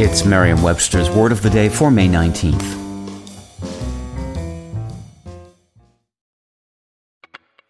It's Merriam Webster's Word of the Day for May 19th.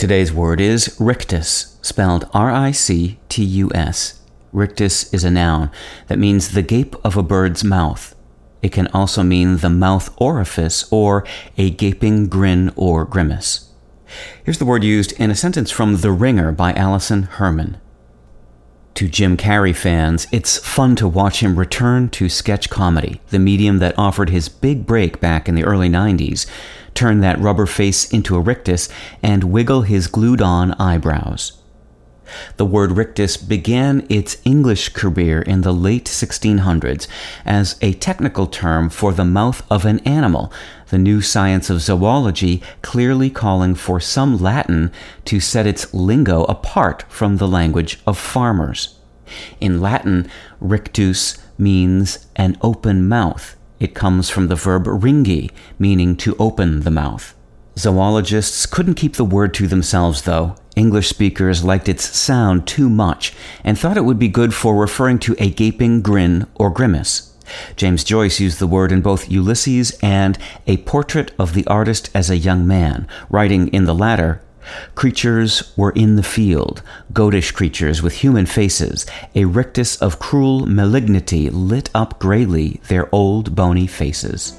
Today's word is rictus, spelled R I C T U S. Rictus is a noun that means the gape of a bird's mouth. It can also mean the mouth orifice or a gaping grin or grimace. Here's the word used in a sentence from The Ringer by Alison Herman. To Jim Carrey fans, it's fun to watch him return to sketch comedy, the medium that offered his big break back in the early 90s turn that rubber face into a rictus, and wiggle his glued on eyebrows. The word rictus began its English career in the late 1600s as a technical term for the mouth of an animal, the new science of zoology clearly calling for some Latin to set its lingo apart from the language of farmers. In Latin, rictus means an open mouth, it comes from the verb ringi, meaning to open the mouth. Zoologists couldn't keep the word to themselves, though. English speakers liked its sound too much and thought it would be good for referring to a gaping grin or grimace. James Joyce used the word in both Ulysses and A Portrait of the Artist as a Young Man, writing in the latter, Creatures were in the field, goatish creatures with human faces. A rictus of cruel malignity lit up grayly their old bony faces.